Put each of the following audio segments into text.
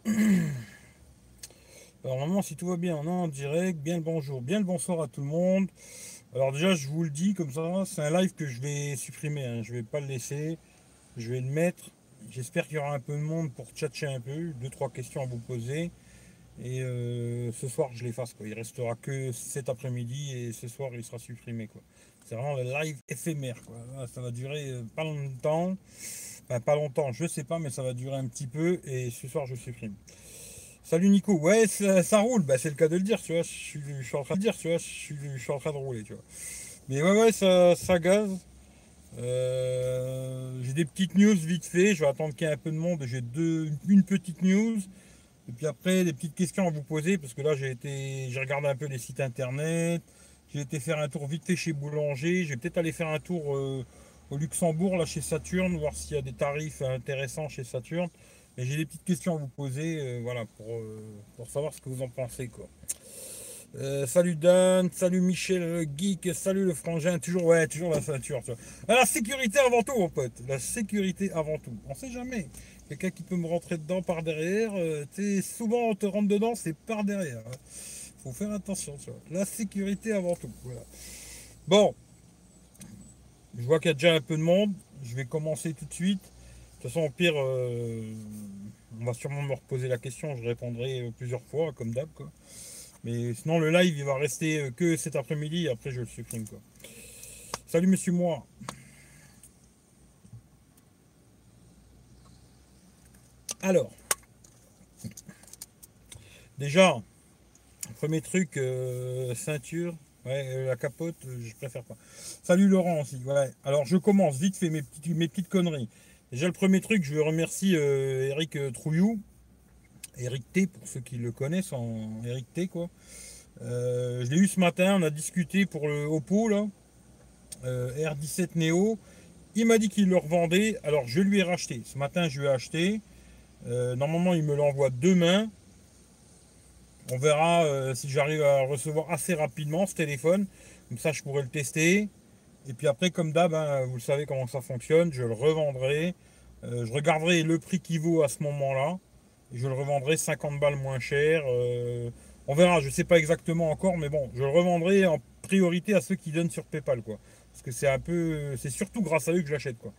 Alors normalement si tout va bien, on est en direct, bien le bonjour, bien le bonsoir à tout le monde. Alors déjà je vous le dis comme ça, c'est un live que je vais supprimer, hein. je vais pas le laisser, je vais le mettre. J'espère qu'il y aura un peu de monde pour tchatcher un peu, deux trois questions à vous poser. Et euh, ce soir je l'efface quoi. Il restera que cet après-midi et ce soir il sera supprimé quoi. C'est vraiment le live éphémère quoi. Ça va durer euh, pas longtemps. Pas longtemps, je sais pas, mais ça va durer un petit peu et ce soir je supprime. Salut Nico, ouais ça, roule, bah, c'est le cas de le dire, tu vois, je suis, en train de dire, tu vois, je suis, en train de rouler, tu vois. Mais ouais ouais ça, ça gaze. Euh, j'ai des petites news vite fait, je vais attendre qu'il y ait un peu de monde, j'ai deux une petite news. Et puis après des petites questions à vous poser, parce que là j'ai été. j'ai regardé un peu les sites internet, j'ai été faire un tour vite fait chez Boulanger, je vais peut-être aller faire un tour euh, au Luxembourg, là chez Saturne, voir s'il y a des tarifs intéressants chez Saturne. Mais j'ai des petites questions à vous poser, euh, voilà, euh, pour, savoir ce que vous en pensez, quoi. Euh, salut Dan, salut Michel geek, salut le frangin, toujours ouais, toujours la ceinture. Ah, la sécurité avant tout, mon pote. La sécurité avant tout. On sait jamais. Quelqu'un qui peut me rentrer dedans par derrière. souvent on te rentre dedans, c'est par derrière. Hein. Faut faire attention. Tu. La sécurité avant tout. Bon, je vois qu'il y a déjà un peu de monde. Je vais commencer tout de suite. De toute façon, au pire, euh, on va sûrement me reposer la question, je répondrai euh, plusieurs fois, comme d'hab. Mais sinon, le live, il va rester euh, que cet après-midi, après je le supprime. Salut, monsieur moi. Alors, déjà, premier truc, ceinture, ouais, la capote, je préfère pas. Salut Laurent aussi. Alors je commence vite fait mes petites, conneries. Déjà, le premier truc, je remercie euh, Eric euh, Trouillou, Eric T, pour ceux qui le connaissent, en Eric T, quoi. Euh, je l'ai eu ce matin, on a discuté pour le Oppo, là, R17 Neo. Il m'a dit qu'il le revendait, alors je lui ai racheté. Ce matin, je lui ai acheté. normalement, il me l'envoie demain. On verra si j'arrive à recevoir assez rapidement ce téléphone. Comme ça, je pourrais le tester. Et puis après, comme d'hab, hein, vous le savez comment ça fonctionne, je le revendrai. Euh, je regarderai le prix qu'il vaut à ce moment-là. Et je le revendrai 50 balles moins cher. Euh, on verra, je ne sais pas exactement encore, mais bon, je le revendrai en priorité à ceux qui donnent sur PayPal, quoi. Parce que c'est un peu. C'est surtout grâce à eux que je l'achète, quoi.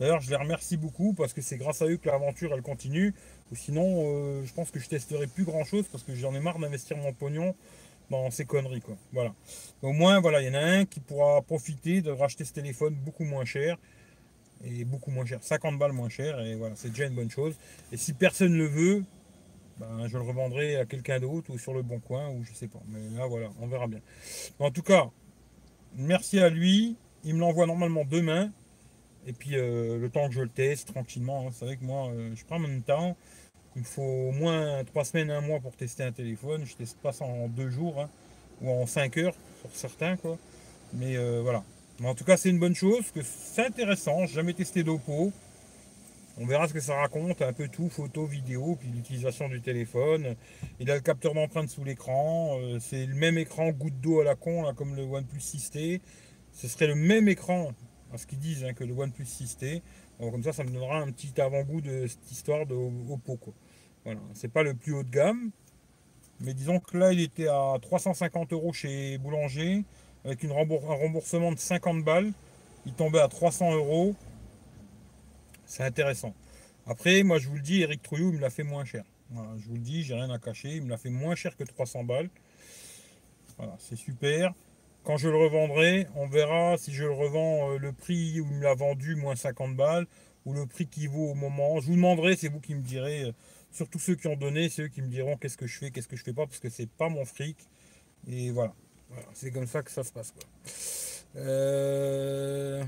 D'ailleurs, je les remercie beaucoup parce que c'est grâce à eux que l'aventure elle continue. Ou sinon, euh, je pense que je testerai plus grand chose parce que j'en ai marre d'investir mon pognon dans ces conneries quoi. Voilà. Au moins voilà, il y en a un qui pourra profiter de racheter ce téléphone beaucoup moins cher et beaucoup moins cher, 50 balles moins cher et voilà, c'est déjà une bonne chose. Et si personne ne le veut, ben, je le revendrai à quelqu'un d'autre ou sur le bon coin ou je sais pas. Mais là voilà, on verra bien. En tout cas, merci à lui. Il me l'envoie normalement demain. Et puis euh, le temps que je le teste tranquillement, hein. c'est vrai que moi euh, je prends mon temps. Il faut au moins 3 semaines, un mois pour tester un téléphone. Je teste pas ça en 2 jours hein, ou en 5 heures pour certains. quoi. Mais euh, voilà. Mais en tout cas, c'est une bonne chose, que c'est intéressant. Jamais testé d'Oppo. On verra ce que ça raconte, un peu tout, photo, vidéo, puis l'utilisation du téléphone. Il a le capteur d'empreinte sous l'écran. C'est le même écran goutte d'eau à la con, là, comme le OnePlus 6T. Ce serait le même écran, ce qu'ils disent, hein, que le OnePlus 6T. comme ça, ça me donnera un petit avant-goût de cette histoire de Oppo. Quoi. Voilà, c'est pas le plus haut de gamme. Mais disons que là, il était à 350 euros chez Boulanger, avec une un remboursement de 50 balles. Il tombait à 300 euros. C'est intéressant. Après, moi, je vous le dis, Eric Trouillou, il me l'a fait moins cher. je vous le dis, j'ai rien à cacher. Il me l'a fait moins cher que 300 balles. Voilà, c'est super. Quand je le revendrai, on verra si je le revends euh, le prix où il me l'a vendu, moins 50 balles, ou le prix qui vaut au moment. Je vous demanderai, c'est vous qui me direz euh, Surtout ceux qui ont donné, ceux qui me diront qu'est-ce que je fais, qu'est-ce que je fais pas, parce que c'est pas mon fric. Et voilà. c'est comme ça que ça se passe. Euh,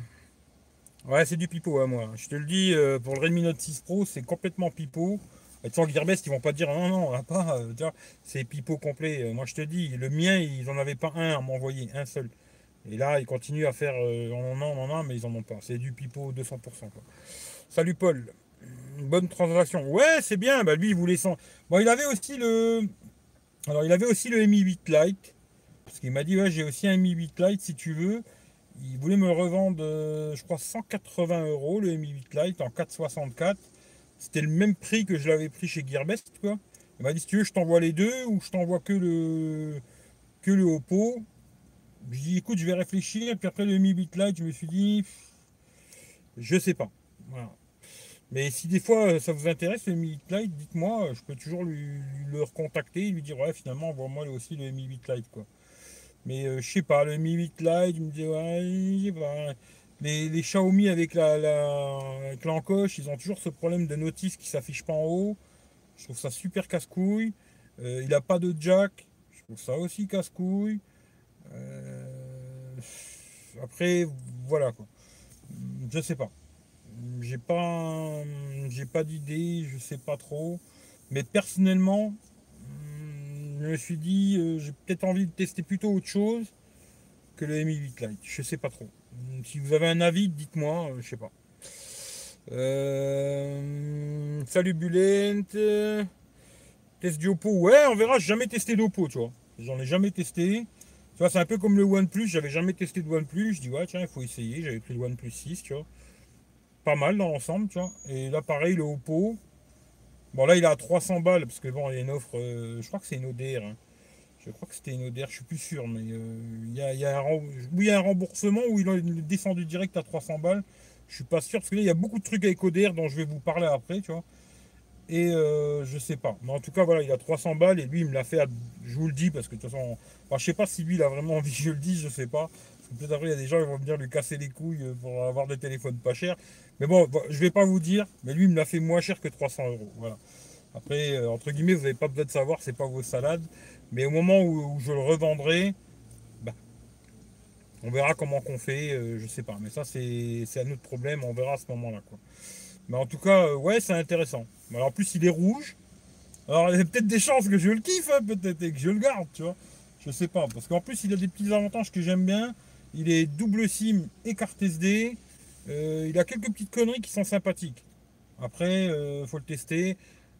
ouais, c'est du pipeau, hein, moi. Je te le dis, pour le Redmi Note 6 Pro, c'est complètement pipeau. Et sans Gearbest, ils vont pas dire non, non, on pas. Euh, c'est pipeau complet. Moi, je te dis, le mien, ils n'en avaient pas un à m'envoyer, un seul. Et là, ils continuent à faire a, on en mais ils en ont pas. C'est du pipeau 200%. Salut Paul bonne transaction. Ouais, c'est bien. Bah, lui, il voulait son. Bon, il avait aussi le. Alors, il avait aussi le Mi 8 Lite. Parce qu'il m'a dit, ouais, j'ai aussi un Mi 8 Lite si tu veux. Il voulait me revendre, euh, je crois, 180 euros le Mi 8 Lite en 464. C'était le même prix que je l'avais pris chez Gearbest, quoi. Il m'a dit, si tu veux, je t'envoie les deux ou je t'envoie que le, que le Oppo. Je dis, écoute, je vais réfléchir. Puis après, le Mi Bit Lite, je me suis dit, je sais pas. Mais si des fois ça vous intéresse, le Mi Bit Lite, dites-moi, je peux toujours lui, le recontacter et lui dire, ouais, finalement, envoie-moi aussi le Mi Bit Lite, quoi. Mais euh, je sais pas, le Mi 8 Lite, je me dis, ouais, Les, Xiaomi avec la, l'encoche, ils ont toujours ce problème de notice qui s'affiche pas en haut. Je trouve ça super casse-couille. Euh, il n'a pas de jack. Je trouve ça aussi casse-couille. Euh, après, voilà quoi. Je sais pas. J'ai pas, pas d'idée, je sais pas trop. Mais personnellement, je me suis dit, euh, j'ai peut-être envie de tester plutôt autre chose que le Mi 8 Lite. Je sais pas trop. Si vous avez un avis, dites-moi, je sais pas. Euh, salut Bulent. Test du Oppo. Ouais, on verra. J'ai jamais testé d'Oppo, tu vois. J'en ai jamais testé. Tu vois, c'est un peu comme le OnePlus. J'avais jamais testé de OnePlus. Je dis, ouais, tiens, il faut essayer. J'avais pris le OnePlus 6, tu vois. Pas mal dans l'ensemble, tu vois. Et là, pareil, le Oppo. Bon, là, il a 300 balles. Parce que bon, il y a une offre. Euh, je crois que c'est une ODR. Hein. Je crois que c'était une ODR. Je suis plus sûr. Mais il y, a, a un, a remboursement où il est descendu direct à 300 balles. Je suis pas sûr, parce que là, il y a beaucoup de trucs avec ODR dont je vais vous parler après, tu vois. Et euh, je sais pas. Mais en tout cas, voilà, il a 300 balles et lui, il me l'a fait, je vous le dis, parce que de toute façon, je sais pas si lui, il a vraiment envie, je le dis, je sais pas. Peut-être après, il y a des gens qui vont venir lui casser les couilles euh, pour avoir des téléphones pas chers. Mais bon, je vais pas vous dire, mais lui, il me l'a fait moins cher que 300 euros. Voilà. Après, euh, entre guillemets, vous n'avez pas besoin de savoir, c'est pas vos salades. Mais au moment où je le revendrai, on verra comment qu'on fait, euh, je sais pas. Mais ça, c'est un autre problème, on verra à ce moment-là. Mais en tout cas, euh, ouais, c'est intéressant. Alors, en plus, il est rouge. Alors, il y a peut-être des chances que je le kiffe, hein, peut-être, et que je le garde, tu vois. Je sais pas. Parce qu'en plus, il a des petits avantages que j'aime bien. Il est double SIM et carte SD. Euh, il a quelques petites conneries qui sont sympathiques. Après, il faut le tester.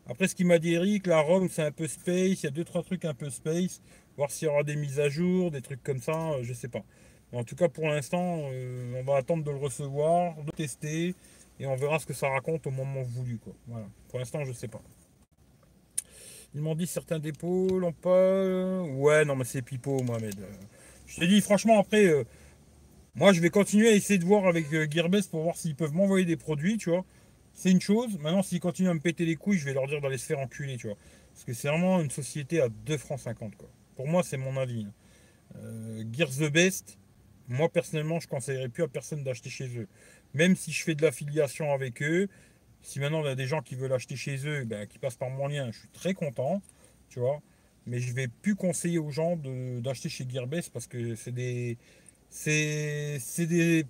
Après, ce qu'il m'a dit Eric, la ROM, c'est un peu space. Il y a deux, trois trucs un peu space. Voir s'il y aura des mises à jour, des trucs comme ça, je sais pas. En tout cas, pour l'instant, euh, on va attendre de le recevoir, de tester, et on verra ce que ça raconte au moment voulu. Voilà. Pour l'instant, je ne sais pas. Ils m'ont dit certains dépôts l'ont pas. Ouais, non, mais c'est pipeau, Mohamed. Je te dis, franchement, après, euh, moi, je vais continuer à essayer de voir avec euh, Gearbest pour voir s'ils peuvent m'envoyer des produits, tu vois. C'est une chose. Maintenant, s'ils continuent à me péter les couilles, je vais leur dire d'aller se faire enculer, tu vois. Parce que c'est vraiment une société à 2 francs 50, quoi. Pour moi, c'est mon avis. Hein. Gears the Best, moi, personnellement, je conseillerais plus à personne d'acheter chez eux. Même si je fais de l'affiliation avec eux, si maintenant il y a des gens qui veulent acheter chez eux, ben, qui passent par mon lien, je suis très content, tu vois. Mais je vais plus conseiller aux gens d'acheter chez Gearbest parce que c'est des. C'est des.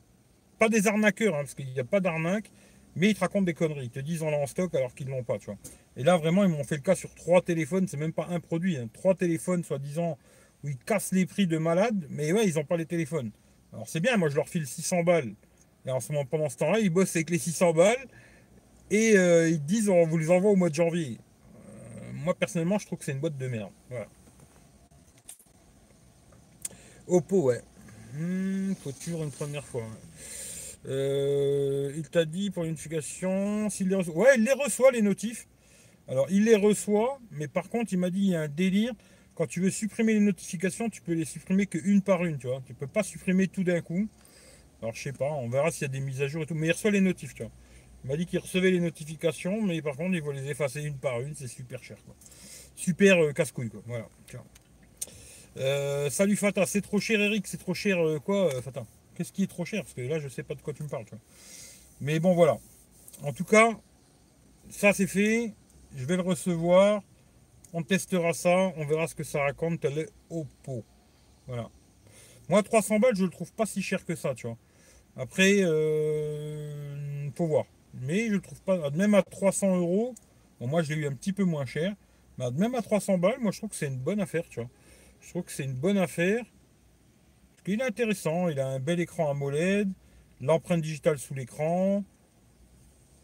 Pas des arnaqueurs, hein, parce qu'il n'y a pas d'arnaque, mais ils te racontent des conneries. Ils te disent on l'a en stock alors qu'ils ne l'ont pas, tu vois. Et là, vraiment, ils m'ont fait le cas sur trois téléphones, c'est même pas un produit, hein. trois téléphones, soi-disant, où ils cassent les prix de malade, mais ouais, ils n'ont pas les téléphones. Alors c'est bien, moi je leur file 600 balles. Et en ce moment, pendant ce temps-là, ils bossent avec les 600 balles et euh, ils disent on vous les envoie au mois de janvier. Euh, moi personnellement, je trouve que c'est une boîte de merde. Oppo, ouais. Hmm, faut toujours une première fois. Euh, il t'a dit pour l'unification, s'il les reçoit. Ouais, il les reçoit les notifs. Alors il les reçoit, mais par contre il m'a dit il y a un délire. Quand tu veux supprimer les notifications, tu peux les supprimer qu'une par une, tu vois. Tu peux pas supprimer tout d'un coup. Alors je sais pas, on verra s'il y a des mises à jour et tout. Mais il reçoit les notifs, tu vois. Il m'a dit qu'il recevait les notifications, mais par contre il va les effacer une par une, c'est super cher quoi. Super euh, casse-couille quoi. Voilà. Euh, salut Fata, c'est trop cher Eric, c'est trop cher quoi Fata? Qu'est-ce qui est trop cher? Parce que là je sais pas de quoi tu me parles. Mais bon voilà. En tout cas, ça c'est fait. Je vais le recevoir. On testera ça, on verra ce que ça raconte. Elle est au pot. Voilà. Moi, 300 balles, je le trouve pas si cher que ça, tu vois. Après, euh, faut voir. Mais je le trouve pas, même à 300 euros, moi je l'ai eu un petit peu moins cher, mais même à 300 balles, moi je trouve que c'est une bonne affaire, tu vois. Je trouve que c'est une bonne affaire. Qu'il est intéressant, il a un bel écran AMOLED, l'empreinte digitale sous l'écran,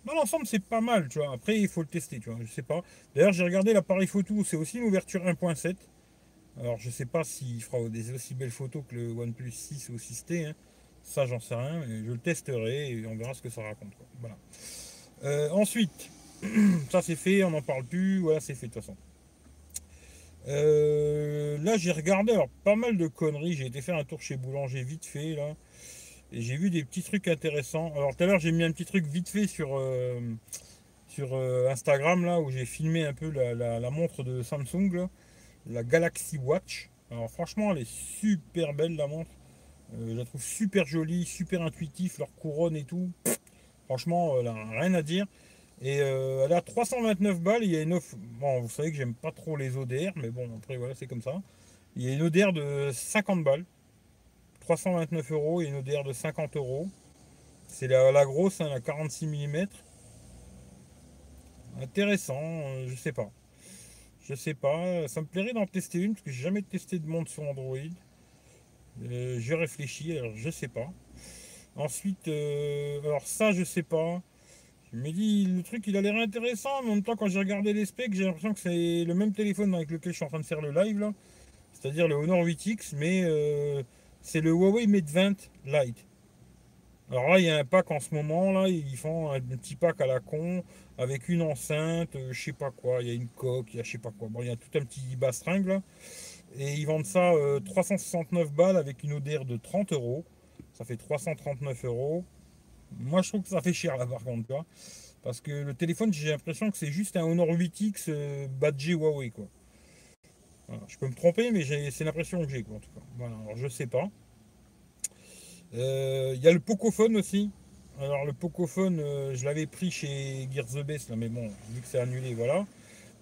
dans l'ensemble, c'est pas mal, tu vois. Après, il faut le tester, tu vois. Je sais pas. D'ailleurs, j'ai regardé l'appareil photo, c'est aussi une ouverture 1.7. Alors, je sais pas s'il fera des aussi belles photos que le OnePlus 6 ou 6T. Hein. Ça, j'en sais rien. je le testerai et on verra ce que ça raconte. Voilà. Euh, ensuite, ça c'est fait, on n'en parle plus, voilà, c'est fait de toute façon. Euh, là, j'ai regardé pas mal de conneries. J'ai été faire un tour chez Boulanger vite fait là, et j'ai vu des petits trucs intéressants. Alors tout à l'heure, j'ai mis un petit truc vite fait sur euh, euh, Instagram là où j'ai filmé un peu la, montre de Samsung, la Galaxy Watch. Alors franchement, elle est super belle la montre. je la trouve super jolie, super intuitif, leur couronne et tout. Franchement, a rien à dire. Et euh, elle a 329 balles. Il y a une offre. Bon, vous savez que j'aime pas trop les ODR, mais bon, après, voilà, c'est comme ça. Il y a une ODR de 50 balles. 329 euros et une ODR de 50 euros. C'est la, grosse, hein, la 46 mm. Intéressant, euh, je sais pas. Je sais pas. Ça me plairait d'en tester une parce que j'ai jamais testé de montre sur Android. Euh, je réfléchis, alors je sais pas. Ensuite, alors ça, je sais pas. Je me dis, le truc, il a l'air intéressant. En même temps, quand j'ai regardé les specs, j'ai l'impression que c'est le même téléphone avec lequel je suis en train de faire le live, là. C'est-à-dire le Honor 8X, mais euh, c'est le Huawei Mate 20 Lite. Alors là, il y a un pack en ce moment, là, ils font un petit pack à la con, avec une enceinte, euh, je sais pas quoi, il y a une coque, il y a je sais pas quoi. Bon, il y a tout un petit bastringue, là. Et ils vendent ça 369 euh, balles avec une ODR de 30 euros. Ça fait 339 euros. Moi, je trouve que ça fait cher là, par contre, tu vois. Parce que le téléphone, j'ai l'impression que c'est juste un Honor 8X euh, badgé Huawei, quoi. je peux me tromper, mais c'est l'impression que j'ai, en tout cas. Voilà, alors je sais pas. Il euh, y a le Pocophone aussi. Alors, le Pocophone, euh, je l'avais pris chez Gears the Best, là, mais bon, vu que c'est annulé, voilà.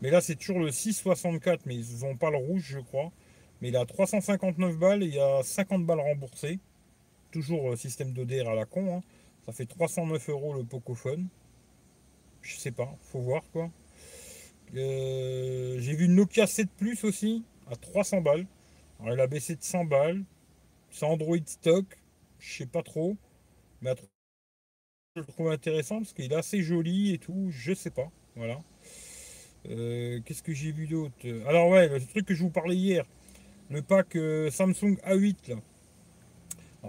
Mais là, c'est toujours le 664, mais ils n'ont pas le rouge, je crois. Mais il a 359 balles et il y a 50 balles remboursées. Toujours système d'ODR à la con. Hein. Ça fait 309 euros le Pocophone. Je sais pas, faut voir quoi. Euh, j'ai vu une Nokia 7 Plus aussi à 300 balles. elle a baissé de 100 balles. C'est Android stock. Je sais pas trop. Mais je le trouve intéressant parce qu'il est assez joli et tout. Je sais pas. Voilà. Euh, qu'est-ce que j'ai vu d'autre? Alors ouais, le truc que je vous parlais hier. Le pack euh, Samsung A8 là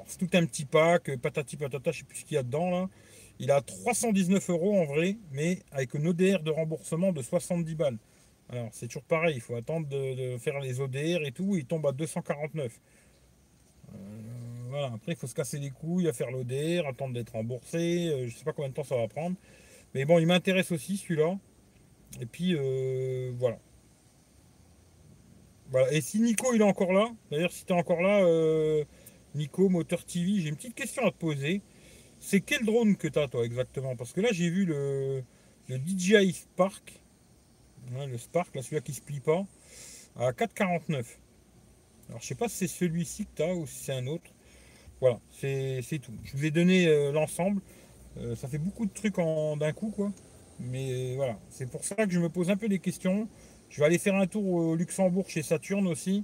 c'est tout un petit pack, euh, patati patata, je sais plus ce qu'il y a dedans là. Il a 319 euros en vrai, mais avec une ODR de remboursement de 70 balles. Alors c'est toujours pareil, il faut attendre de, faire les ODR et tout, il tombe à 249. Euh, voilà, après il faut se casser les couilles à faire l'ODR, attendre d'être remboursé, Je euh, je sais pas combien de temps ça va prendre. Mais bon, il m'intéresse aussi celui-là. Et puis voilà. Voilà. Et si Nico il est encore là, d'ailleurs si tu es encore là, Nico, Moteur TV, j'ai une petite question à te poser. C'est quel drone que tu as toi exactement? Parce que là j'ai vu le, DJI Spark, le Spark, là celui-là qui se plie pas, à 4,49. Alors je sais pas si c'est celui-ci que tu as ou si c'est un autre. Voilà, c'est tout. Je vous ai donné euh, l'ensemble. Euh, ça fait beaucoup de trucs d'un coup quoi. Mais voilà, c'est pour ça que je me pose un peu des questions. Je vais aller faire un tour au Luxembourg chez Saturne aussi.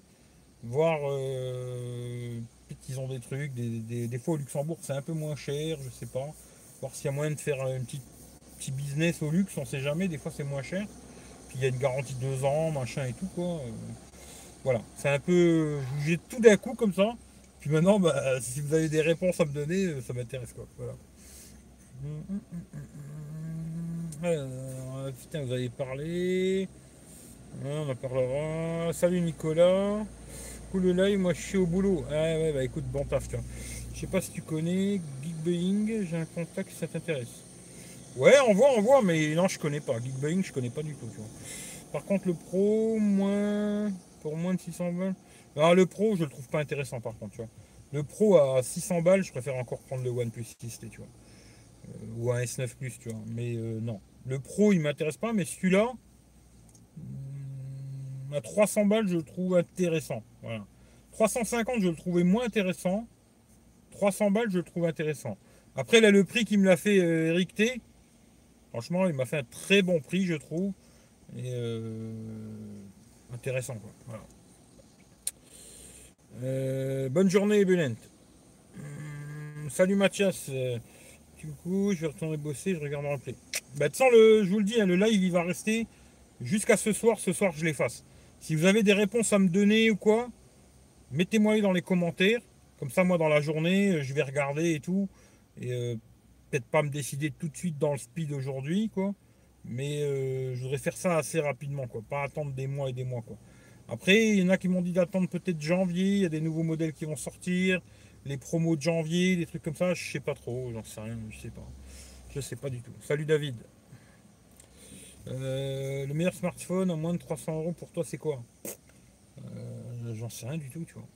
Voir euh, ils ont des trucs. Des, fois au Luxembourg c'est un peu moins cher, je sais pas. Voir s'il y a moyen de faire un petit, petit business au luxe, on sait jamais, des fois c'est moins cher. Puis il y a une garantie de deux ans, machin et tout quoi. Euh, voilà, c'est un peu. J'ai tout d'un coup comme ça. Puis maintenant, bah, si vous avez des réponses à me donner, euh, ça m'intéresse quoi. Voilà. Euh, putain, vous avez parlé. On en parlera. Salut Nicolas le live, moi je suis au boulot. Ah ouais, bah écoute, bon taf, tu. Je sais pas si tu connais Geekboeing, j'ai un contact ça t'intéresse. Ouais, on voit, on voit, mais non, je connais pas. Geekboeing, je connais pas du tout, tu vois. Par contre, le pro, moins. Pour moins de 600 balles. Le pro, je le trouve pas intéressant, par contre, tu vois. Le pro à 600 balles, je préfère encore prendre le OnePlus 6 tu vois. Euh, ou un S9 Plus, tu vois. Mais euh, non. Le pro, il m'intéresse pas, mais celui-là, à 300 balles, je le trouve intéressant. Voilà. 350, je le trouvais moins intéressant. 300 balles, je le trouve intéressant. Après, là, le prix qui me l'a fait euh, franchement, il m'a fait un très bon prix, je trouve. Euh, intéressant, quoi. Euh, bonne journée, Bulent. Hum, salut Mathias. Du coup, je vais retourner bosser, je regarde en replay. Bah, sans le, je vous le dis, hein, le live, il va rester jusqu'à ce soir. Ce soir, je l'efface. Si vous avez des réponses à me donner ou quoi, mettez-moi dans les commentaires. Comme ça, moi, dans la journée, euh, je vais regarder et tout. Et euh, peut-être pas me décider tout de suite dans le speed aujourd'hui. Mais euh, je voudrais faire ça assez rapidement, quoi. Pas attendre des mois et des mois, quoi. Après, il y en a qui m'ont dit d'attendre peut-être janvier, il y a des nouveaux modèles qui vont sortir, les promos de janvier, des trucs comme ça, je sais pas trop, j'en sais rien, je sais pas. Je sais pas du tout. Salut David. Euh, le meilleur smartphone à moins de 300 euros pour toi, c'est quoi euh, J'en sais rien du tout, tu vois.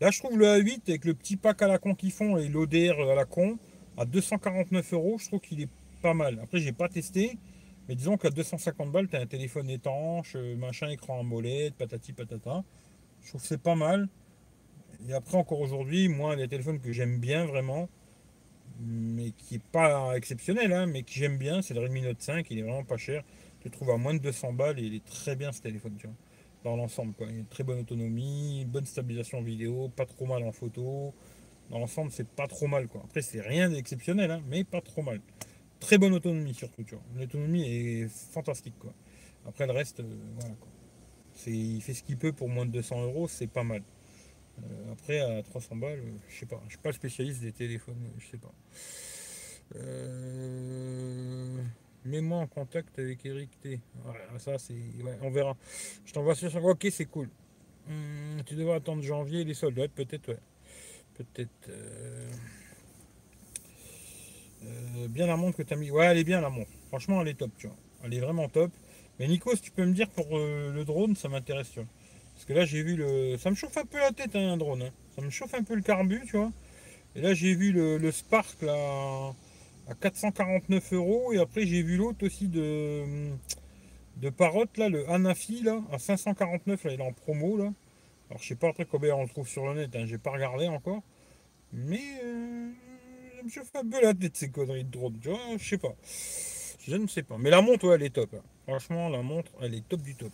Là, je trouve le A8 avec le petit pack à la con qu'ils font et l'ODR à la con à 249 euros, je trouve qu'il est pas mal. Après, j'ai pas testé, mais disons qu'à 250 balles, tu as un téléphone étanche, euh, machin, écran en molette, patati patata. Je trouve que c'est pas mal. Et après, encore aujourd'hui, moi, les téléphones que j'aime bien vraiment, mais qui n'est pas exceptionnel, hein, mais que j'aime bien, c'est le Redmi Note 5. Il est vraiment pas cher. Tu le à moins de 200 balles et il est très bien ce téléphone, tu dans l'ensemble. Quoi. Il a une très bonne autonomie, bonne stabilisation vidéo, pas trop mal en photo. Dans l'ensemble, c'est pas trop mal. Quoi. Après, c'est rien d'exceptionnel, hein, mais pas trop mal. Très bonne autonomie surtout, tu vois. L'autonomie est fantastique, quoi. Après, le reste, euh, voilà, quoi. Il fait ce qu'il peut pour moins de 200 euros, c'est pas mal. Euh, après, à 300 balles, euh, je sais pas. Je suis pas spécialiste des téléphones, je sais pas. Mets-moi en contact avec Eric T. ça, c'est. on verra. Je t'envoie sur. Ok, c'est cool. Hum, tu devrais attendre janvier les soldes. Ouais, peut-être, ouais. Peut-être. Euh, bien la montre que tu as mis. Ouais, elle est bien la montre. Franchement, elle est top, tu vois. Elle est vraiment top. Mais Nico, si tu peux me dire pour euh, le drone, ça m'intéresse, tu vois. Parce que là, j'ai vu le. Ça me chauffe un peu la tête, hein, un drone. Hein. Ça me chauffe un peu le carbu, tu vois. Et là, j'ai vu le, Spark là, à 449 euros. Et après, j'ai vu l'autre aussi de, de Parrot, là, le Anafi, là, à 549. Là, il est en promo, là. Alors, je sais pas après combien on le trouve sur le net. Hein. J'ai pas regardé encore. Mais. Euh, me chauffe un peu la tête ces conneries de drone, tu vois, je sais pas. Je ne sais pas. Mais la montre, elle est top. Hein. Franchement, la montre, elle est top du top.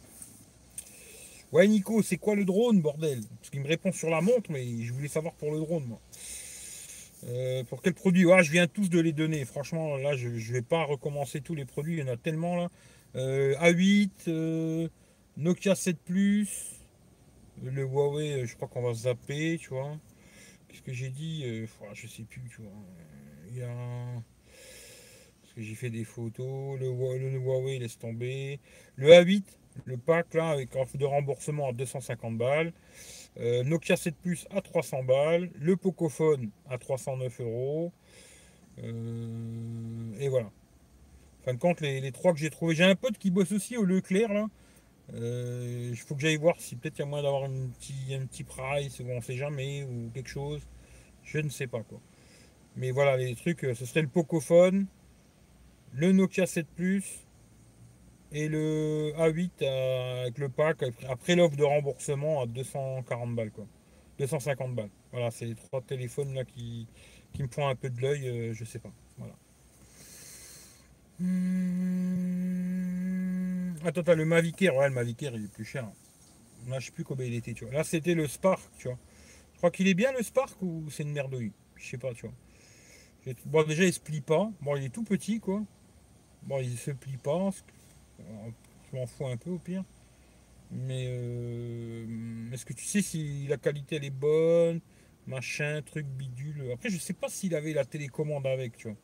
Ouais, Nico, c'est quoi le drone, bordel? Parce qu'il me répond sur la montre, mais je voulais savoir pour le drone, moi. Euh, pour quel produit? Ouais, Je viens tous de les donner. Franchement, là, je ne vais pas recommencer tous les produits. Il y en a tellement, là. Euh, A8, euh, Nokia 7 Plus, le Huawei, je crois qu'on va zapper, tu vois. Qu'est-ce que j'ai dit Je sais plus, tu vois. Il y a. Parce que j'ai fait des photos. Le, Huawei, laisse tomber. Le A8, le pack là, avec offre de remboursement à 250 balles. Euh, Nokia 7 Plus à 300 balles. Le Pocophone à 309 euros. Euh, et voilà. fin de compte, les, trois que j'ai trouvé. J'ai un pote qui bosse aussi au Leclerc là. Euh, il faut que j'aille voir si peut-être il y a moyen d'avoir un petit, un petit price ou on sait jamais ou quelque chose. Je ne sais pas quoi. Mais voilà, les trucs, ce serait le Pocophone, le Nokia 7 Plus et le A8 euh, avec le pack après l'offre de remboursement à 240 balles quoi. 250 balles. Voilà, c'est les trois téléphones là qui, me font un peu de l'œil, je sais pas. Voilà. Hmm. Attends, t'as le Mavic Air. Ouais, le Mavic Air, il est plus cher. Là, je sais plus combien il était, tu vois. Là, c'était le Spark, tu vois. Je crois qu'il est bien le Spark ou c'est une merdouille Je sais pas, tu vois. Bon, déjà, il se plie pas. Bon, il est tout petit, quoi. Bon, il se plie pas. Je m'en fous un peu, au pire. Mais euh, est-ce que tu sais si la qualité, elle est bonne Machin, truc, bidule? Après, je sais pas s'il avait la télécommande avec, tu vois.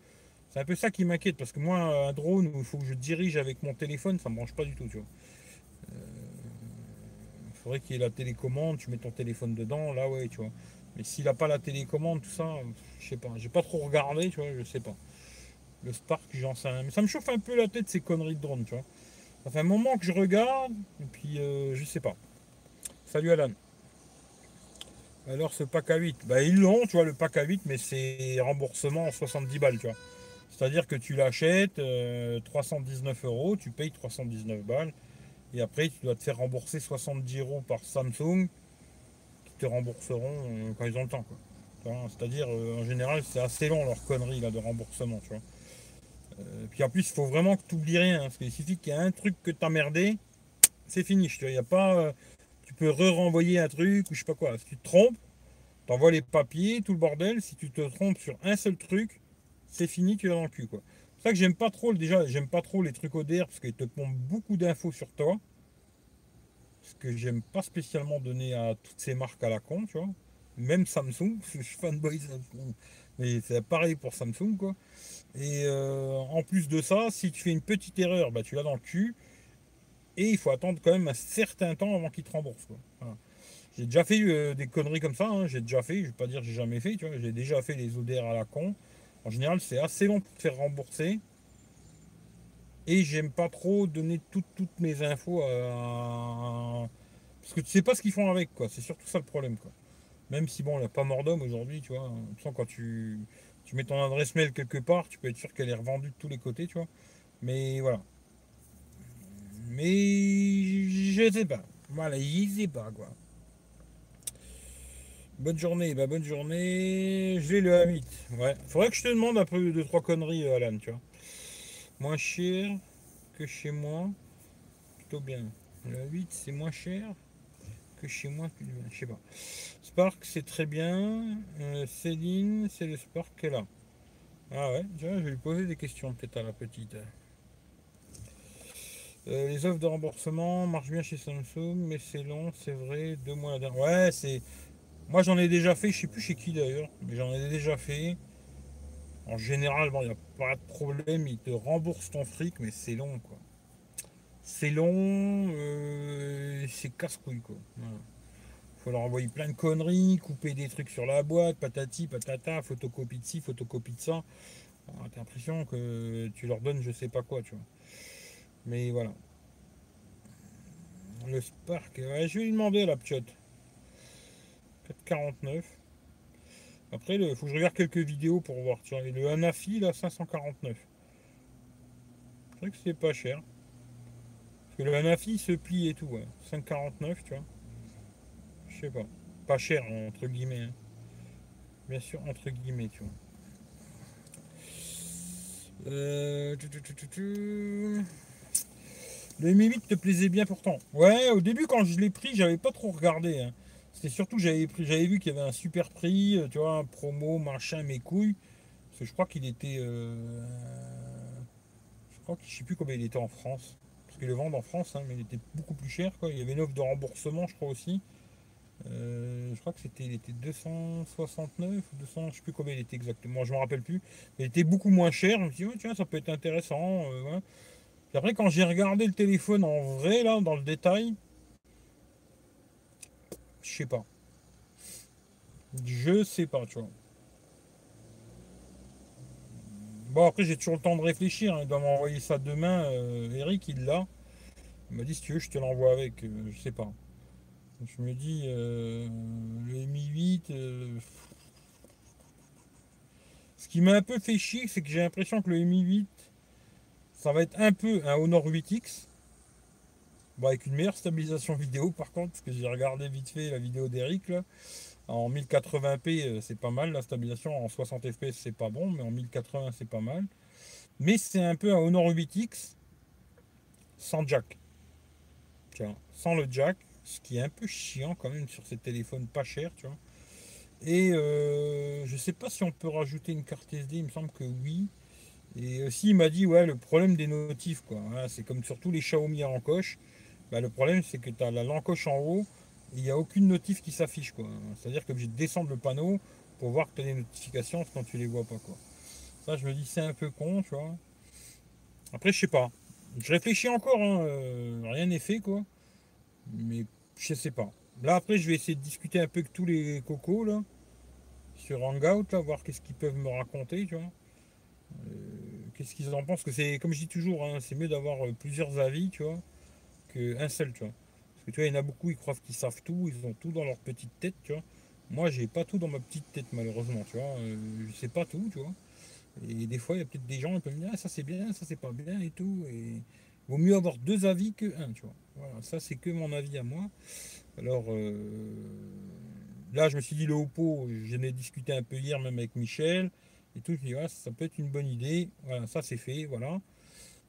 C'est un peu ça qui m'inquiète parce que moi, un drone où il faut que je dirige avec mon téléphone, ça me branche pas du tout, tu vois. Il euh, faudrait qu'il y ait la télécommande, tu mets ton téléphone dedans, là ouais, tu vois. Mais s'il n'a pas la télécommande, tout ça, je sais pas. J'ai pas trop regardé, tu vois, je sais pas. Le Spark, j'en sais rien. Mais ça me chauffe un peu la tête ces conneries de drone, tu vois. Ça fait un moment que je regarde, et puis euh, je sais pas. Salut Alan. Alors ce pack à 8, bah ils l'ont, tu vois, le pack à 8, mais c'est remboursement en 70 balles, tu vois. C'est-à-dire que tu l'achètes 319 euh, euros, tu payes 319 balles, et après tu dois te faire rembourser 70 euros par Samsung, qui te rembourseront euh, quand ils ont le temps. C'est-à-dire, en général, c'est assez long leur connerie là, de remboursement. Tu vois. Puis en plus, il faut vraiment que tu n'oublies rien, hein, parce qu'il suffit qu'il y ait un truc que tu as merdé, c'est fini. Tu a pas, tu peux re-renvoyer un truc ou je sais pas quoi. Si tu te trompes, tu envoies les papiers, tout le bordel. Si tu te trompes sur un seul truc, c'est fini, tu es dans le cul. quoi. C'est ça que j'aime pas trop, déjà, j'aime pas trop les trucs ODR parce qu'ils te pompent beaucoup d'infos sur toi. Ce que j'aime pas spécialement donner à toutes ces marques à la con, tu vois. Même Samsung, je suis fanboy Samsung. Mais c'est pareil pour Samsung, quoi. Et euh, en plus de ça, si tu fais une petite erreur, bah, tu l'as dans le cul. Et il faut attendre quand même un certain temps avant qu'il te rembourse. J'ai déjà fait euh, des conneries comme ça, hein. j'ai déjà fait, je vais pas dire que j'ai jamais fait, tu vois, j'ai déjà fait les ODR à la con. En général, c'est assez long pour te faire rembourser. Et j'aime pas trop donner toutes mes infos à. Parce que tu sais pas ce qu'ils font avec, quoi. C'est surtout ça le problème, quoi. Même si, bon, il n'y a pas mort d'homme aujourd'hui, tu vois. quand tu, tu mets ton adresse mail quelque part, tu peux être sûr qu'elle est revendue de tous les côtés, tu vois. Mais voilà. Mais je sais pas. Voilà, je sais pas, quoi. Bonne journée, bah bonne journée. J'ai le A8. Ouais. Faudrait que je te demande un peu de trois conneries, euh, Alan, tu vois. Moins cher que chez moi. Plutôt bien. Le A8, c'est moins cher chez moi. Je sais pas. Spark, c'est très bien. Euh, Céline, c'est le Spark qu'elle a. Ah ouais, je vais lui poser des questions peut-être à la petite. Euh, les offres de remboursement marchent bien chez Samsung, mais c'est long, c'est vrai, deux mois la. Ouais, c'est moi, j'en ai déjà fait, je sais plus chez qui d'ailleurs, mais j'en ai déjà fait. En général, il n'y a pas de problème, ils te remboursent ton fric, mais c'est long, quoi. C'est long, euh, c'est casse-couille, quoi. Faut leur envoyer plein de conneries, couper des trucs sur la boîte, patati, patata, photocopie de ci, photocopie de ça. T'as l'impression que tu leur donnes je sais pas quoi, tu vois. Mais voilà. Le Spark, je vais lui demander la piote. 4,49. Après, il faut que je regarde quelques vidéos pour voir. Tiens, le Anafi, là, 549. C'est vrai que c'est pas cher. Que le Anafi se plie et tout. 5,49, tu vois. Je sais pas. Pas cher, entre guillemets. Hein. Bien sûr, entre guillemets, tu vois. Euh, le Mi 8 te plaisait bien pourtant. Ouais, au début, quand je l'ai pris, j'avais pas trop regardé. Hein. C'était surtout j'avais j'avais vu qu'il y avait un super prix, euh, tu vois, un promo, machin, mes couilles. Parce que je crois qu'il était. Euh, je crois que je sais plus combien il était en France. Le vendent en France, hein, mais il était beaucoup plus cher. Quoi. Il y avait une offre de remboursement, je crois aussi. Euh, je crois que c'était il était 269 ou 200, je sais plus combien il était exactement, je me rappelle plus. il était beaucoup moins cher. Je me suis dit, tiens, ça peut être intéressant. après, quand j'ai regardé le téléphone en vrai, là, dans le détail, je sais pas. Je sais pas, tu vois. Bon, après, j'ai toujours le temps de réfléchir. Hein. Il doit m'envoyer ça demain. Euh, Eric, il l'a. Il m'a dit, si tu veux, je te l'envoie avec. Euh, je sais pas. Je me dis, euh, le Mi 8. Ce qui m'a un peu fait chier, c'est que j'ai l'impression que le Mi 8, ça va être un peu un Honor 8X. Bon, avec une meilleure stabilisation vidéo par contre, parce que j'ai regardé vite fait la vidéo d'Eric là. En 1080p, euh, c'est pas mal. La stabilisation en 60 fps, c'est pas bon, mais en 1080, c'est pas mal. Mais c'est un peu un Honor 8X sans jack. Sans le jack, ce qui est un peu chiant quand même sur ces téléphones pas chers, tu vois. Et euh, je sais pas si on peut rajouter une carte SD, il me semble que oui. Et aussi, il m'a dit, ouais, le problème des notifs, quoi. c'est comme sur tous les Xiaomi en coche. Bah, le problème, c'est que tu as l'encoche en haut, il n'y a aucune notif qui s'affiche. C'est-à-dire que j'ai de descendre le panneau pour voir que tu as des notifications quand tu les vois pas. quoi. Ça, je me dis, c'est un peu con, tu vois. Après, je sais pas. Je réfléchis encore, hein, euh, rien n'est fait, quoi. Mais je sais pas. Là, après, je vais essayer de discuter un peu avec tous les cocos, là, sur Hangout, voir qu'est-ce qu'ils peuvent me raconter, tu vois. Euh, qu'est-ce qu'ils en pensent que c'est, comme je dis toujours, hein, c'est mieux d'avoir euh, plusieurs avis, tu vois qu'un seul, tu vois. Tu vois, il y en a beaucoup, ils croient qu'ils savent tout, ils ont tout dans leur petite tête, tu vois. Moi, j'ai pas tout dans ma petite tête, malheureusement, tu vois. Euh, je sais pas tout, tu vois. Et des fois, il y a peut-être des gens qui peuvent me dire, ah, ça c'est bien, ça c'est pas bien et tout. Et vaut mieux avoir deux avis que un, tu vois. Voilà, ça c'est que mon avis à moi. Alors euh, là, je me suis dit, le Oppo, j'en ai discuté un peu hier, même avec Michel. Et tout, je me dis, ah, ça peut être une bonne idée. Voilà, ça c'est fait, voilà.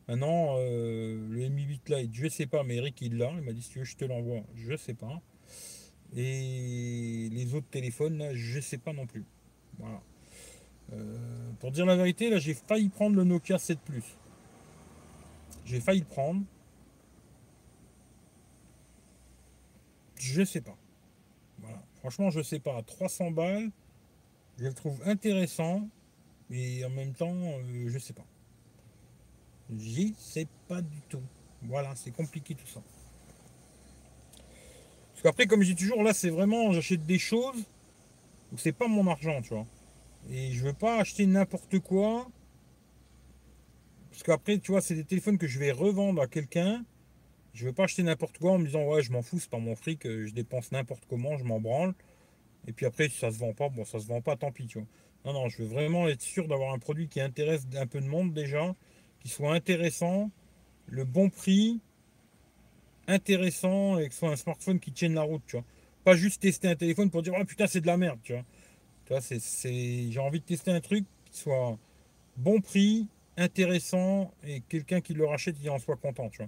Maintenant, euh, le Mi 8 Lite, je sais pas, mais Eric il l'a. Il m'a dit si tu veux, je te l'envoie. Je sais pas. Et les autres téléphones, là, je sais pas non plus. Voilà. Euh, pour dire la vérité, là, j'ai failli prendre le Nokia 7 Plus. J'ai failli le prendre. Je sais pas. Franchement, je sais pas. 300 balles, Je le trouve intéressant, mais en même temps, euh, je sais pas. J'y sais pas du tout. Voilà, c'est compliqué tout ça. Parce qu'après, comme je dis toujours, là, c'est vraiment, j'achète des choses où c'est pas mon argent, tu vois. Et je veux pas acheter n'importe quoi. Parce qu'après, tu vois, c'est des téléphones que je vais revendre à quelqu'un. Je veux pas acheter n'importe quoi en me disant, ouais, je m'en fous, c'est pas mon fric, euh, je dépense n'importe comment, je m'en branle. Et puis après, si ça se vend pas, bon, ça se vend pas, tant pis, tu vois. Non, non, je veux vraiment être sûr d'avoir un produit qui intéresse un peu de monde déjà, qui soit intéressant, le bon prix, intéressant, et que ce soit un smartphone qui tienne la route, tu vois. Pas juste tester un téléphone pour dire, oh putain, c'est de la merde, tu vois. Vois, c'est, j'ai envie de tester un truc qui soit bon prix, intéressant, et quelqu'un qui le rachète, il en soit content, tu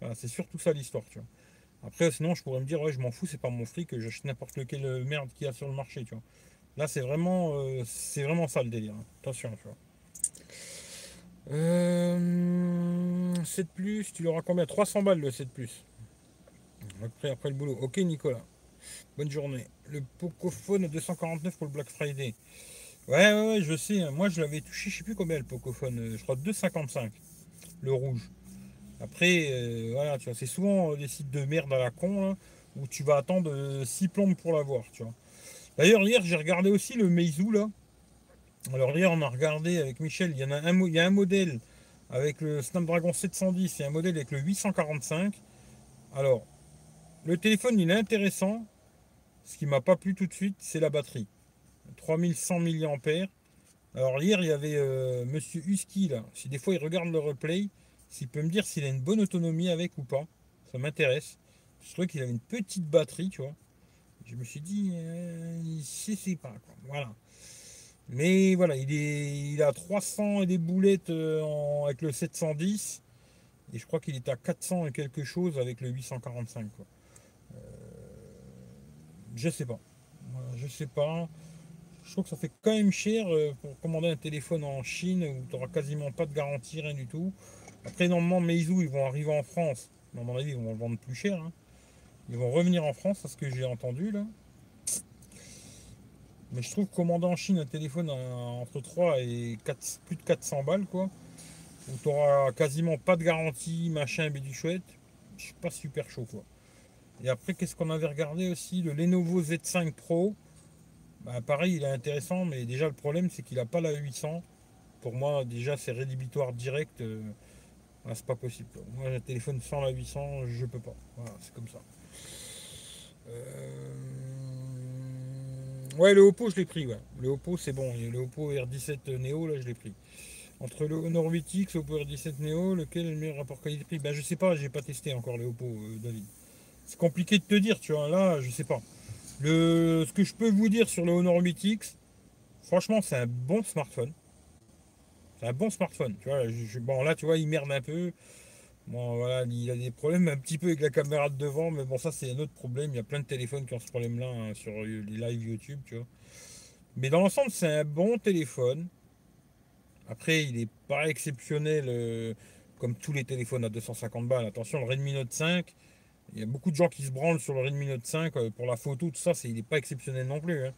vois. C'est surtout ça l'histoire, tu vois. Après, sinon, je pourrais me dire, ouais, je m'en fous, c'est pas mon fric, j'achète n'importe lequel merde qu'il y a sur le marché, tu vois. Là, c'est vraiment, euh, c'est vraiment ça le délire. Hein. Attention, tu vois. Euh, 7 plus, tu l'auras combien? 300 balles le 7 plus. Après, après le boulot. Ok, Nicolas. Bonne journée. Le Pocophone 249 pour le Black Friday. Ouais, ouais, ouais, je sais. Hein. Moi, je l'avais touché, je sais plus combien le Pocophone. Euh, je crois 2,55. Le rouge. Après, euh, voilà, tu vois, c'est souvent des sites de merde à la con, où tu vas attendre 6 plombes pour l'avoir, tu vois. D'ailleurs, hier, j'ai regardé aussi le Meizu, là. Alors, hier, on a regardé avec Michel, il y, a un, modèle avec le Snapdragon 710 et un modèle avec le 845. Alors, le téléphone, il est intéressant. Ce qui m'a pas plu tout de suite, c'est la batterie. 3100 mAh. Alors, hier, il y avait euh, Monsieur Husky, là. Si des fois, il regarde le replay, s'il peut me dire s'il a une bonne autonomie avec ou pas. Ça m'intéresse. Je trouvais qu'il avait une petite batterie, tu vois. Je me suis dit, euh, sait pas. Voilà. Mais voilà, il, est, il a 300 et des boulettes euh, avec le 710. Et je crois qu'il est à 400 et quelque chose avec le 845. Quoi. Euh, je sais pas. je sais pas. Je trouve que ça fait quand même cher euh, pour commander un téléphone en Chine où tu n'auras quasiment pas de garantie, rien du tout. Après, normalement, Meizu, ils vont arriver en France. À mon avis, ils vont le vendre plus cher. Hein. Ils vont revenir en France, c'est ce que j'ai entendu là. Mais je trouve commander en Chine un téléphone entre 3 et 4, plus de 400 balles, quoi, où tu quasiment pas de garantie, machin, du chouette, je suis pas super chaud, quoi. Et après, qu'est-ce qu'on avait regardé aussi? Le Lenovo Z5 Pro. Bah, pareil, il est intéressant, mais déjà le problème, c'est qu'il n'a pas la 800. Pour moi, déjà, c'est rédhibitoire direct. Euh, c'est pas possible. Moi, un téléphone sans la 800, je peux pas. Voilà, c'est comme ça. Euh, ouais, le Oppo, je l'ai pris. Ouais. Le Oppo, c'est bon. Le Oppo R17 Neo, là, je l'ai pris. Entre le Honor 8X et Oppo R17 Neo, lequel est le meilleur rapport qualité-prix Ben, je sais pas, j'ai pas testé encore le Oppo, euh, David. C'est compliqué de te dire, tu vois. Là, je sais pas. Le, ce que je peux vous dire sur le Honor 8X, franchement, c'est un bon smartphone. C'est un bon smartphone. Tu vois, bon, là, tu vois, il merde un peu. Bon, voilà, il a des problèmes un petit peu avec la caméra de devant, mais bon, ça, c'est un autre problème. Il y a plein de téléphones qui ont ce problème-là hein, sur les lives YouTube, tu vois. Mais dans l'ensemble, c'est un bon téléphone. Après, il n'est pas exceptionnel euh, comme tous les téléphones à 250 balles. Attention, le Redmi Note 5, il y a beaucoup de gens qui se branlent sur le Redmi Note 5 euh, pour la photo, tout ça, il n'est pas exceptionnel non plus. Hein.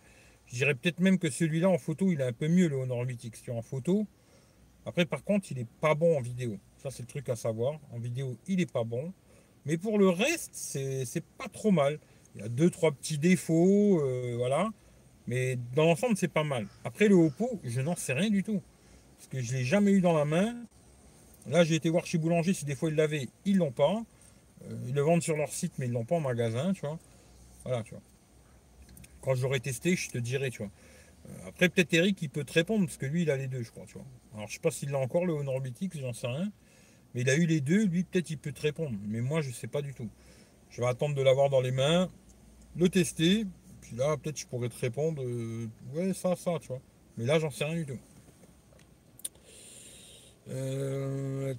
Je dirais peut-être même que celui-là en photo, il est un peu mieux le Honor 8X. En photo, après, par contre, il n'est pas bon en vidéo. Ça, c'est le truc à savoir. En vidéo, il n'est pas bon. Mais pour le reste, c'est pas trop mal. Il y a deux, trois petits défauts, euh, voilà. Mais dans l'ensemble, c'est pas mal. Après, le Oppo, je n'en sais rien du tout. Parce que je ne l'ai jamais eu dans la main. Là, j'ai été voir chez Boulanger si des fois ils l'avaient. Ils l'ont pas. Euh, ils le vendent sur leur site, mais ils l'ont pas en magasin, tu vois. Voilà, tu vois. Quand j'aurai testé, je te dirai, tu vois. Euh, après, peut-être Eric, il peut te répondre, parce que lui, il a les deux, je crois, tu vois. Alors, je sais pas s'il l'a encore, le Honor BTX, j'en sais rien. Mais il a eu les deux, lui, peut-être, il peut te répondre. Mais moi, je sais pas du tout. Je vais attendre de l'avoir dans les mains, le tester, puis là, peut-être, je pourrais te répondre, euh, ouais, ça, ça, tu vois. Mais là, j'en sais rien du tout. Euh,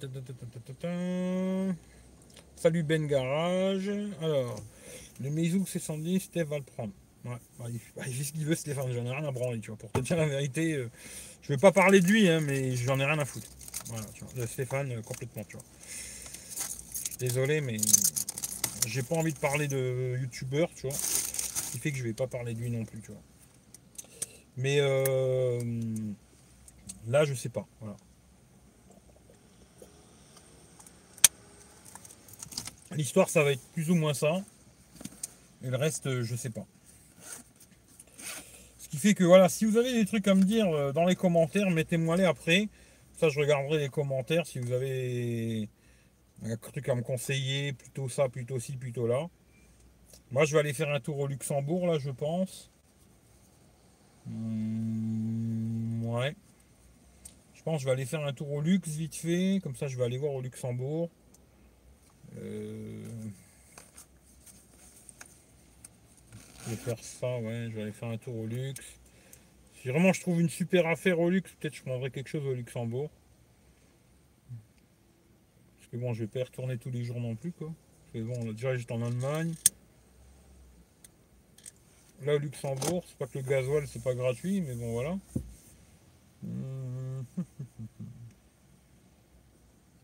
Salut Ben Garage. Alors, le Meizu C110, Steve va le prendre. Ouais, bah, il, fait ce qu'il veut Stéphane, j'en ai rien à branler, tu vois. Pour te dire la vérité, euh, je vais pas parler de lui, hein, mais j'en ai rien à foutre. Voilà, tu vois. Stéphane, euh, complètement, tu vois. Désolé, mais j'ai pas envie de parler de youtubeur, tu vois. Ce qui fait que je vais pas parler de lui non plus, tu vois. Mais euh, là, je sais pas. Voilà. L'histoire, ça va être plus ou moins ça. Et le reste, je sais pas. Qui fait que voilà, si vous avez des trucs à me dire euh, dans les commentaires, mettez-moi les après. Ça, je regarderai les commentaires si vous avez un truc à me conseiller, plutôt ça, plutôt ci, plutôt là. Moi, je vais aller faire un tour au Luxembourg, là, je pense. Hmm, ouais. Je pense je vais aller faire un tour au Lux vite fait. Comme ça, je vais aller voir au Luxembourg. Euh, je vais faire ça, ouais. Je vais aller faire un tour au Luxe. Si vraiment je trouve une super affaire au Luxe, peut-être je prendrai quelque chose au Luxembourg. Parce que bon, je vais pas retourner tous les jours non plus, quoi. Parce que bon, déjà j'étais en Allemagne. Là au Luxembourg, c'est pas que le gasoil c'est pas gratuit, mais bon voilà.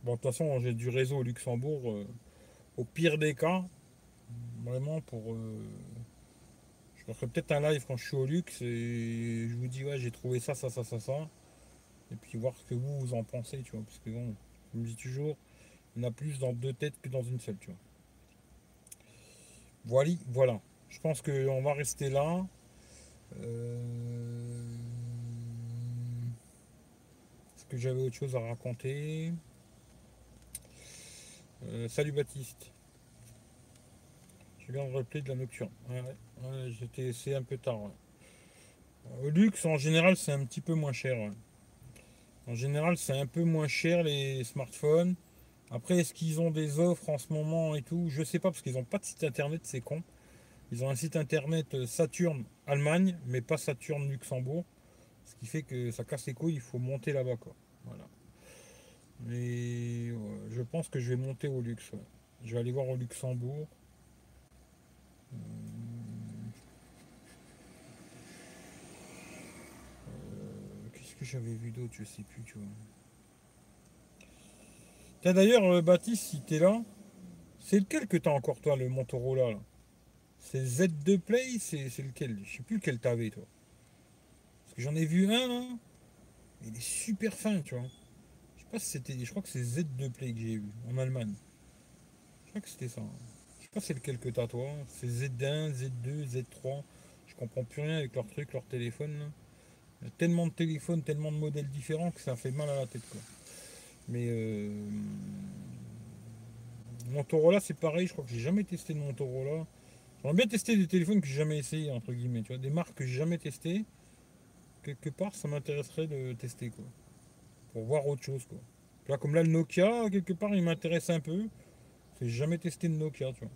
Bon, de toute façon, j'ai du réseau au Luxembourg. euh, au pire des cas, vraiment pour. euh, je peut-être un live quand je suis au Lux et je vous dis, ouais, j'ai trouvé ça, ça, ça, ça, ça. Et puis voir ce que vous, vous en pensez, tu vois. Parce que bon, je me dis toujours, en a plus dans deux têtes que dans une seule, tu vois. Voilà, voilà. Je pense qu'on va rester là. Euh, Est-ce que j'avais autre chose à raconter? Euh, Salut Baptiste. De replay de la nocturne. J'étais, c'est un peu tard. Au luxe, en général, c'est un petit peu moins cher. En général, c'est un peu moins cher les smartphones. Après, est-ce qu'ils ont des offres en ce moment et tout? Je sais pas parce qu'ils n'ont pas de site internet, c'est con. Ils ont un site internet euh, Saturne Allemagne, mais pas Saturne Luxembourg. Ce qui fait que ça casse les couilles, il faut monter là-bas quoi. Voilà. Mais je pense que je vais monter au luxe. Je vais aller voir au Luxembourg. Euh, Qu'est-ce que j'avais vu d'autre Je sais plus, tu vois. Tiens, d'ailleurs, euh, Baptiste, si t'es là, c'est lequel que t'as encore, toi, le Motorola là C'est Z2 Play C'est lequel? Je sais plus lequel t'avais, toi. Parce que j'en ai vu un, là. Il est super fin, tu vois. Je sais pas si c'était. Je crois que c'est Z2 Play que j'ai eu en Allemagne. Je crois que c'était ça. Sais pas c'est lequel que t'as, toi. C'est Z1, Z2, Z3. Je comprends plus rien avec là. Il y a tellement de téléphones, tellement de modèles différents que ça fait mal à la tête, quoi. Mais euh, Motorola, c'est pareil. Je crois que j'ai jamais testé de Motorola. J'aimerais bien tester des téléphones que j'ai jamais essayé, entre guillemets. Tu vois, des marques que j'ai jamais testées. Quelque part, ça m'intéresserait de tester, quoi. Pour voir autre chose, quoi. Là, comme là, le Nokia, quelque part, il m'intéresse un peu. J'ai jamais testé de Nokia, tu vois.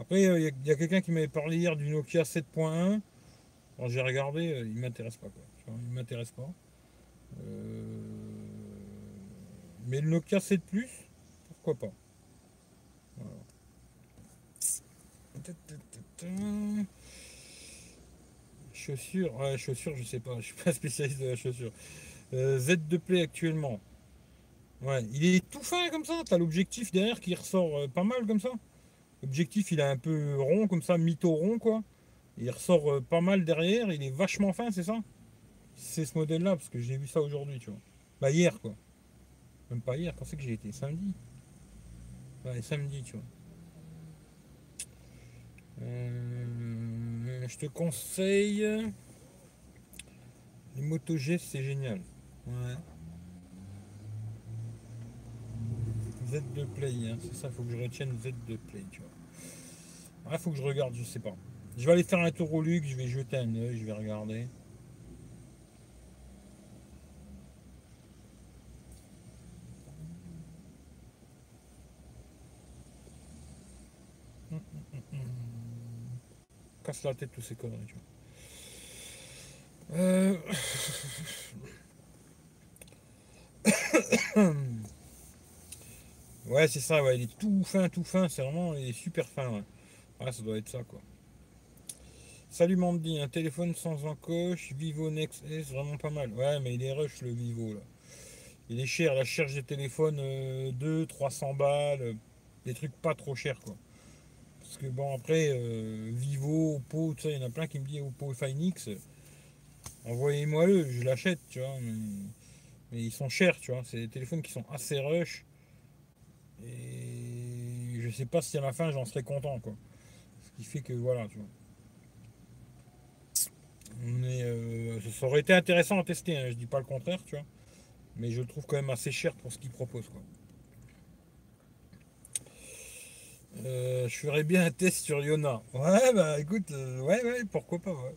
Après, il y a, y a quelqu'un qui m'avait parlé hier du Nokia 7.1. Alors, j'ai regardé, euh, il m'intéresse pas, il m'intéresse pas. Euh, Mais le Nokia 7 Plus, pourquoi pas Voilà. Chaussures, ouais, chaussures, je sais pas, je suis pas spécialiste de la chaussure. Euh, Z2 Play actuellement. Ouais, il est tout fin comme ça, t'as l'objectif derrière qui ressort euh, pas mal comme ça. L'objectif il est un peu rond comme ça, mytho rond quoi. Il ressort euh, pas mal derrière, il est vachement fin, c'est ça? C'est ce modèle là, parce que j'ai vu ça aujourd'hui, tu vois. Bah hier quoi. Même pas hier, quand c'est que j'ai été? Samedi. Ouais, samedi, tu vois. Euh, je te conseille. Les Moto c'est génial. Ouais. Z2 Play, hein, c'est ça, faut que je retienne Z2 Play, tu vois. Ouais, faut que je regarde, je sais pas. Je vais aller faire un tour au luxe, je vais jeter un œil, je vais regarder. Casse la tête tous ces conneries, tu vois. Euh, Ouais, c'est ça, ouais, il est tout fin, tout fin, c'est vraiment, il est super fin, ouais. Ça doit être ça, quoi. Salut Mandy, un téléphone sans encoche, Vivo Next S, vraiment pas mal. Ouais, mais il est rush le Vivo, là. Il est cher, la cherche des téléphones, euh, 2, 300 balles, euh, des trucs pas trop chers, quoi. Parce que bon, après, euh, Vivo, Oppo, tout ça, il y en a plein qui me disent Oppo Find X. envoyez-moi le, je l'achète, tu vois. Mais, ils sont chers, tu vois. C'est des téléphones qui sont assez rush. Et je sais pas si à la fin j'en serai content, quoi. Ce qui fait que voilà, tu vois. Mais euh, ça aurait été intéressant à tester, hein, je dis pas le contraire, tu vois. Mais je le trouve quand même assez cher pour ce qu'ils proposent, quoi. Euh, je ferais bien un test sur Yona. Ouais, bah écoute, euh, ouais, ouais, pourquoi pas, ouais.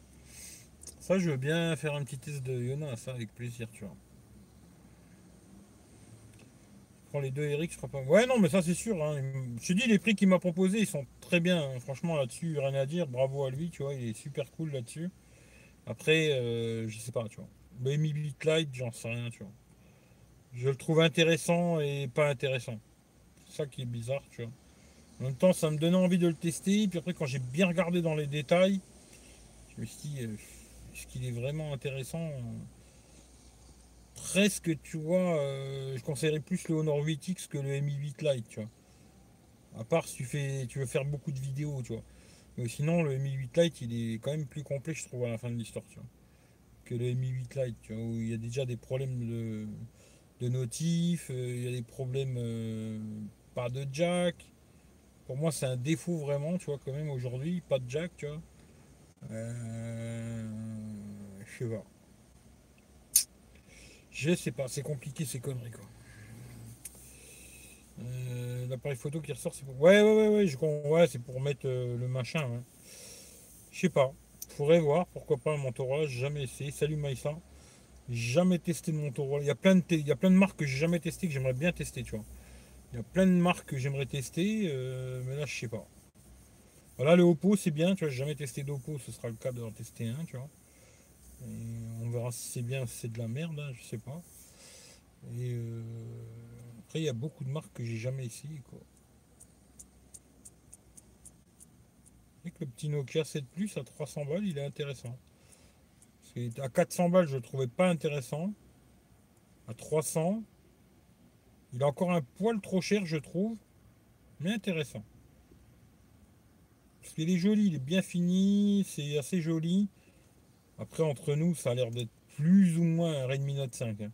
Ça, je veux bien faire un petit test de Yona, ça, avec plaisir, tu vois. Je les deux Eric, je crois pas. Ouais, non, mais ça, c'est sûr. Hein. Je te dis, les prix qu'il m'a proposés, ils sont très bien. Hein. Franchement, là-dessus, rien à dire. Bravo à lui, tu vois, il est super cool là-dessus. Après, euh, je sais pas, tu vois. Mais Mi Light, j'en sais rien, tu vois. Je le trouve intéressant et pas intéressant. C'est ça qui est bizarre, tu vois. En même temps, ça me donnait envie de le tester. Puis après, quand j'ai bien regardé dans les détails, je me suis dit, euh, est-ce qu'il est vraiment intéressant Presque, tu vois, euh, je conseillerais plus le Honor 8X que le Mi 8 Lite, tu vois. À part si tu, fais, tu veux faire beaucoup de vidéos, tu vois. Mais sinon, le Mi 8 Lite, il est quand même plus complet, je trouve, à la fin de l'histoire, tu vois. Que le Mi 8 Lite, où il y a déjà des problèmes de, de notif, euh, il y a des problèmes, pas de jack pour moi, c'est un défaut vraiment, tu vois, quand même aujourd'hui, pas de jack, tu vois. Euh, je sais pas. Je sais pas, c'est compliqué ces conneries, quoi. Euh, l'appareil photo qui ressort, c'est pour. Ouais, ouais, ouais, ouais, je... ouais c'est pour mettre euh, le machin. Je sais pas. Faudrait voir, pourquoi pas un Motorola, jamais essayé. Salut Maïssa. Jamais testé de Motorola. Il y a plein de, il y a plein de marques que j'ai jamais testé que j'aimerais bien tester, tu vois. Il y a plein de marques que j'aimerais tester, euh, mais là je sais pas. Voilà le Oppo c'est bien, tu vois, j'ai jamais testé d'Oppo, ce sera le cas d'en tester un, tu vois. On verra si c'est bien, c'est de la merde, hein, je sais pas. Et euh, après il y a beaucoup de marques que j'ai jamais essayé quoi. Le petit Nokia 7 Plus à 300 balles, il est intéressant. Parce à 400 balles, je le trouvais pas intéressant. À 300, il a encore un poil trop cher, je trouve, mais intéressant. Parce qu'il est joli, il est bien fini, c'est assez joli. Après, entre nous, ça a l'air d'être plus ou moins un Redmi Note 5. Hein.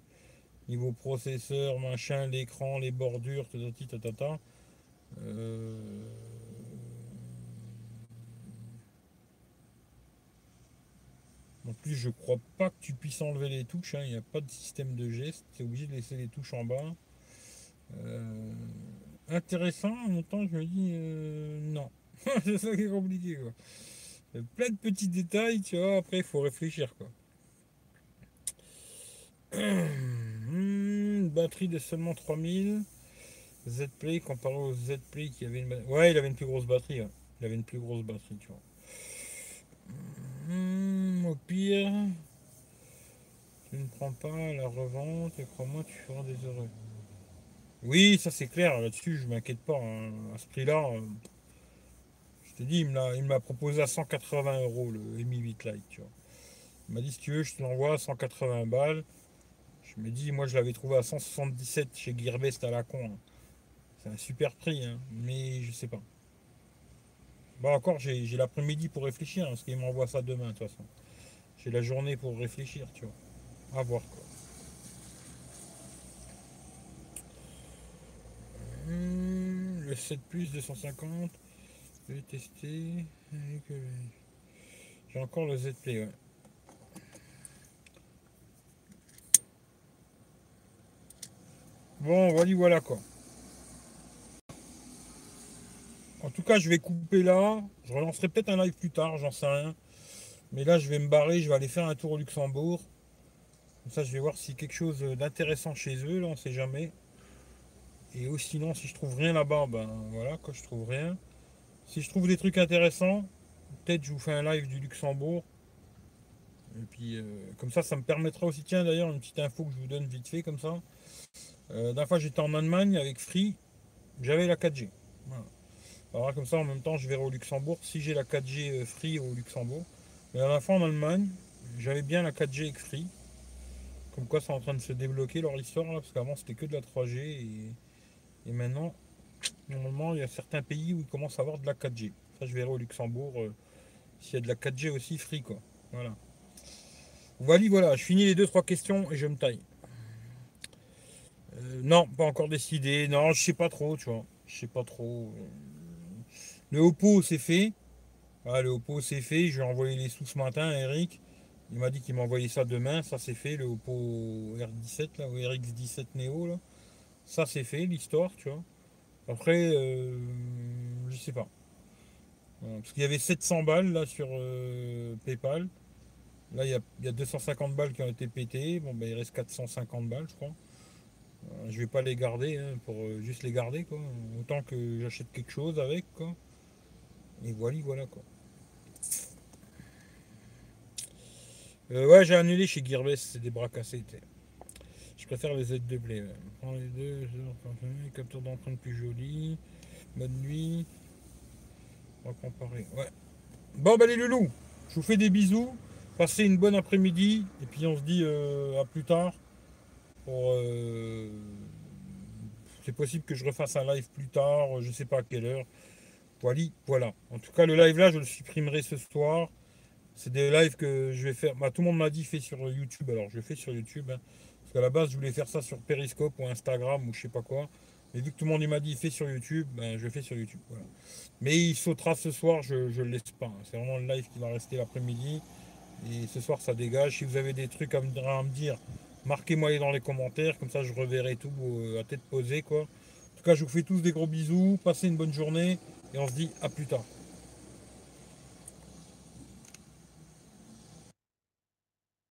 Niveau processeur, machin, l'écran, les bordures, tatati, tatata. Euh... En plus, je crois pas que tu puisses enlever les touches. Hein. Il n'y a pas de système de geste. Tu es obligé de laisser les touches en bas. Euh, intéressant, en même temps, je me dis euh, non. c'est ça qui est compliqué. Quoi. Plein de petits détails, tu vois, après, il faut réfléchir. quoi. Hmm, batterie de seulement 3000. Z-Play comparé au Z-Play qui avait une Ouais, il avait une plus grosse batterie. Il avait une plus grosse batterie, tu vois. Au pire, tu ne prends pas la revente et crois-moi, tu feras des heureux. Oui, ça c'est clair, là-dessus je m'inquiète pas. Hein. À ce prix-là, euh, je te il m'a proposé à 180 euros le Mi 8 Lite. Tu vois. Il m'a dit si tu veux, je te l'envoie à 180 balles. Je me dis, moi je l'avais trouvé à 177 chez Gearbest à la con. Hein. C'est un super prix, hein. mais je sais pas. Bon, encore, j'ai l'après-midi pour réfléchir, parce qu'il m'envoie ça demain, de toute façon. J'ai la journée pour réfléchir, tu vois. À voir quoi. Hmm, le 7 plus 250. Je vais tester. J'ai encore le Z Play, ouais. Bon, voilà, voilà quoi. En tout cas, je vais couper là. Je relancerai peut-être un live plus tard, j'en sais rien. Mais là, je vais me barrer, je vais aller faire un tour au Luxembourg. Comme ça, je vais voir si quelque chose d'intéressant chez eux, là, on sait jamais. Et aussi, sinon, si je trouve rien là-bas, ben voilà, quand je trouve rien. Si je trouve des trucs intéressants, peut-être je vous fais un live du Luxembourg. Et puis, euh, comme ça, ça me permettra aussi, tiens d'ailleurs, une petite info que je vous donne vite fait, comme ça. Euh, D'un fois, j'étais en Allemagne avec Free, j'avais la 4G. Alors comme ça, en même temps, je verrai au Luxembourg si j'ai la 4G euh, Free au Luxembourg. Mais à la fin, en Allemagne, j'avais bien la 4G avec Free. Comme quoi, c'est en train de se débloquer leur histoire, là, parce qu'avant, c'était que de la 3G. Et et maintenant, normalement, il y a certains pays où ils commencent à avoir de la 4G. Ça, je verrai au Luxembourg euh, s'il y a de la 4G aussi free, quoi. Voilà. Voilà, voilà, je finis les deux trois questions et je me taille. Euh, non, pas encore décidé. Non, je sais pas trop, tu vois. Je sais pas trop. Le Oppo, c'est fait. Ah, le Oppo, c'est fait. Je lui ai envoyé les sous ce matin à Eric. Il m'a dit qu'il m'a envoyé ça demain. Ça, c'est fait. Le Oppo R17, là, ou RX17 Neo, là. Ça, c'est fait, l'histoire, tu vois. Après, euh, je sais pas. parce qu'il y avait 700 balles, là, sur euh, PayPal. Là, il y, a, 250 balles qui ont été pétées. Bon, ben, il reste 450 balles, je crois. Euh, je vais pas les garder, hein, pour juste les garder, quoi. Autant que j'achète quelque chose avec, quoi. Et voilà, voilà, quoi. ouais, j'ai annulé chez Gearbest, c'est des bras cassés. Préfère les aides de blé. Prends les deux, capture d'empreinte plus joli. Bonne nuit. On va comparer. Ouais. Bon, bah les loulous, je vous fais des bisous. Passez une bonne après-midi. Et puis on se dit euh, à plus tard. Euh, c'est possible que je refasse un live plus tard. Je sais pas à quelle heure. Voilà, voilà. En tout cas, le live là, je le supprimerai ce soir. C'est des lives que je vais faire. Bah, tout le monde m'a dit fait sur YouTube. Alors je fais sur YouTube. Hein. Qu'à la base, je voulais faire ça sur Periscope ou Instagram ou je sais pas quoi. Mais vu que tout le monde m'a dit fait sur YouTube, ben, je fais sur YouTube. Mais il sautera ce soir, je ne le laisse pas. C'est vraiment le live qui va rester l'après-midi. Et ce soir, ça dégage. Si vous avez des trucs à me, dire, marquez-moi dans les commentaires. Comme ça, je reverrai tout euh, à tête posée. Quoi. En tout cas, je vous fais tous des gros bisous. Passez une bonne journée. Et on se dit à plus tard.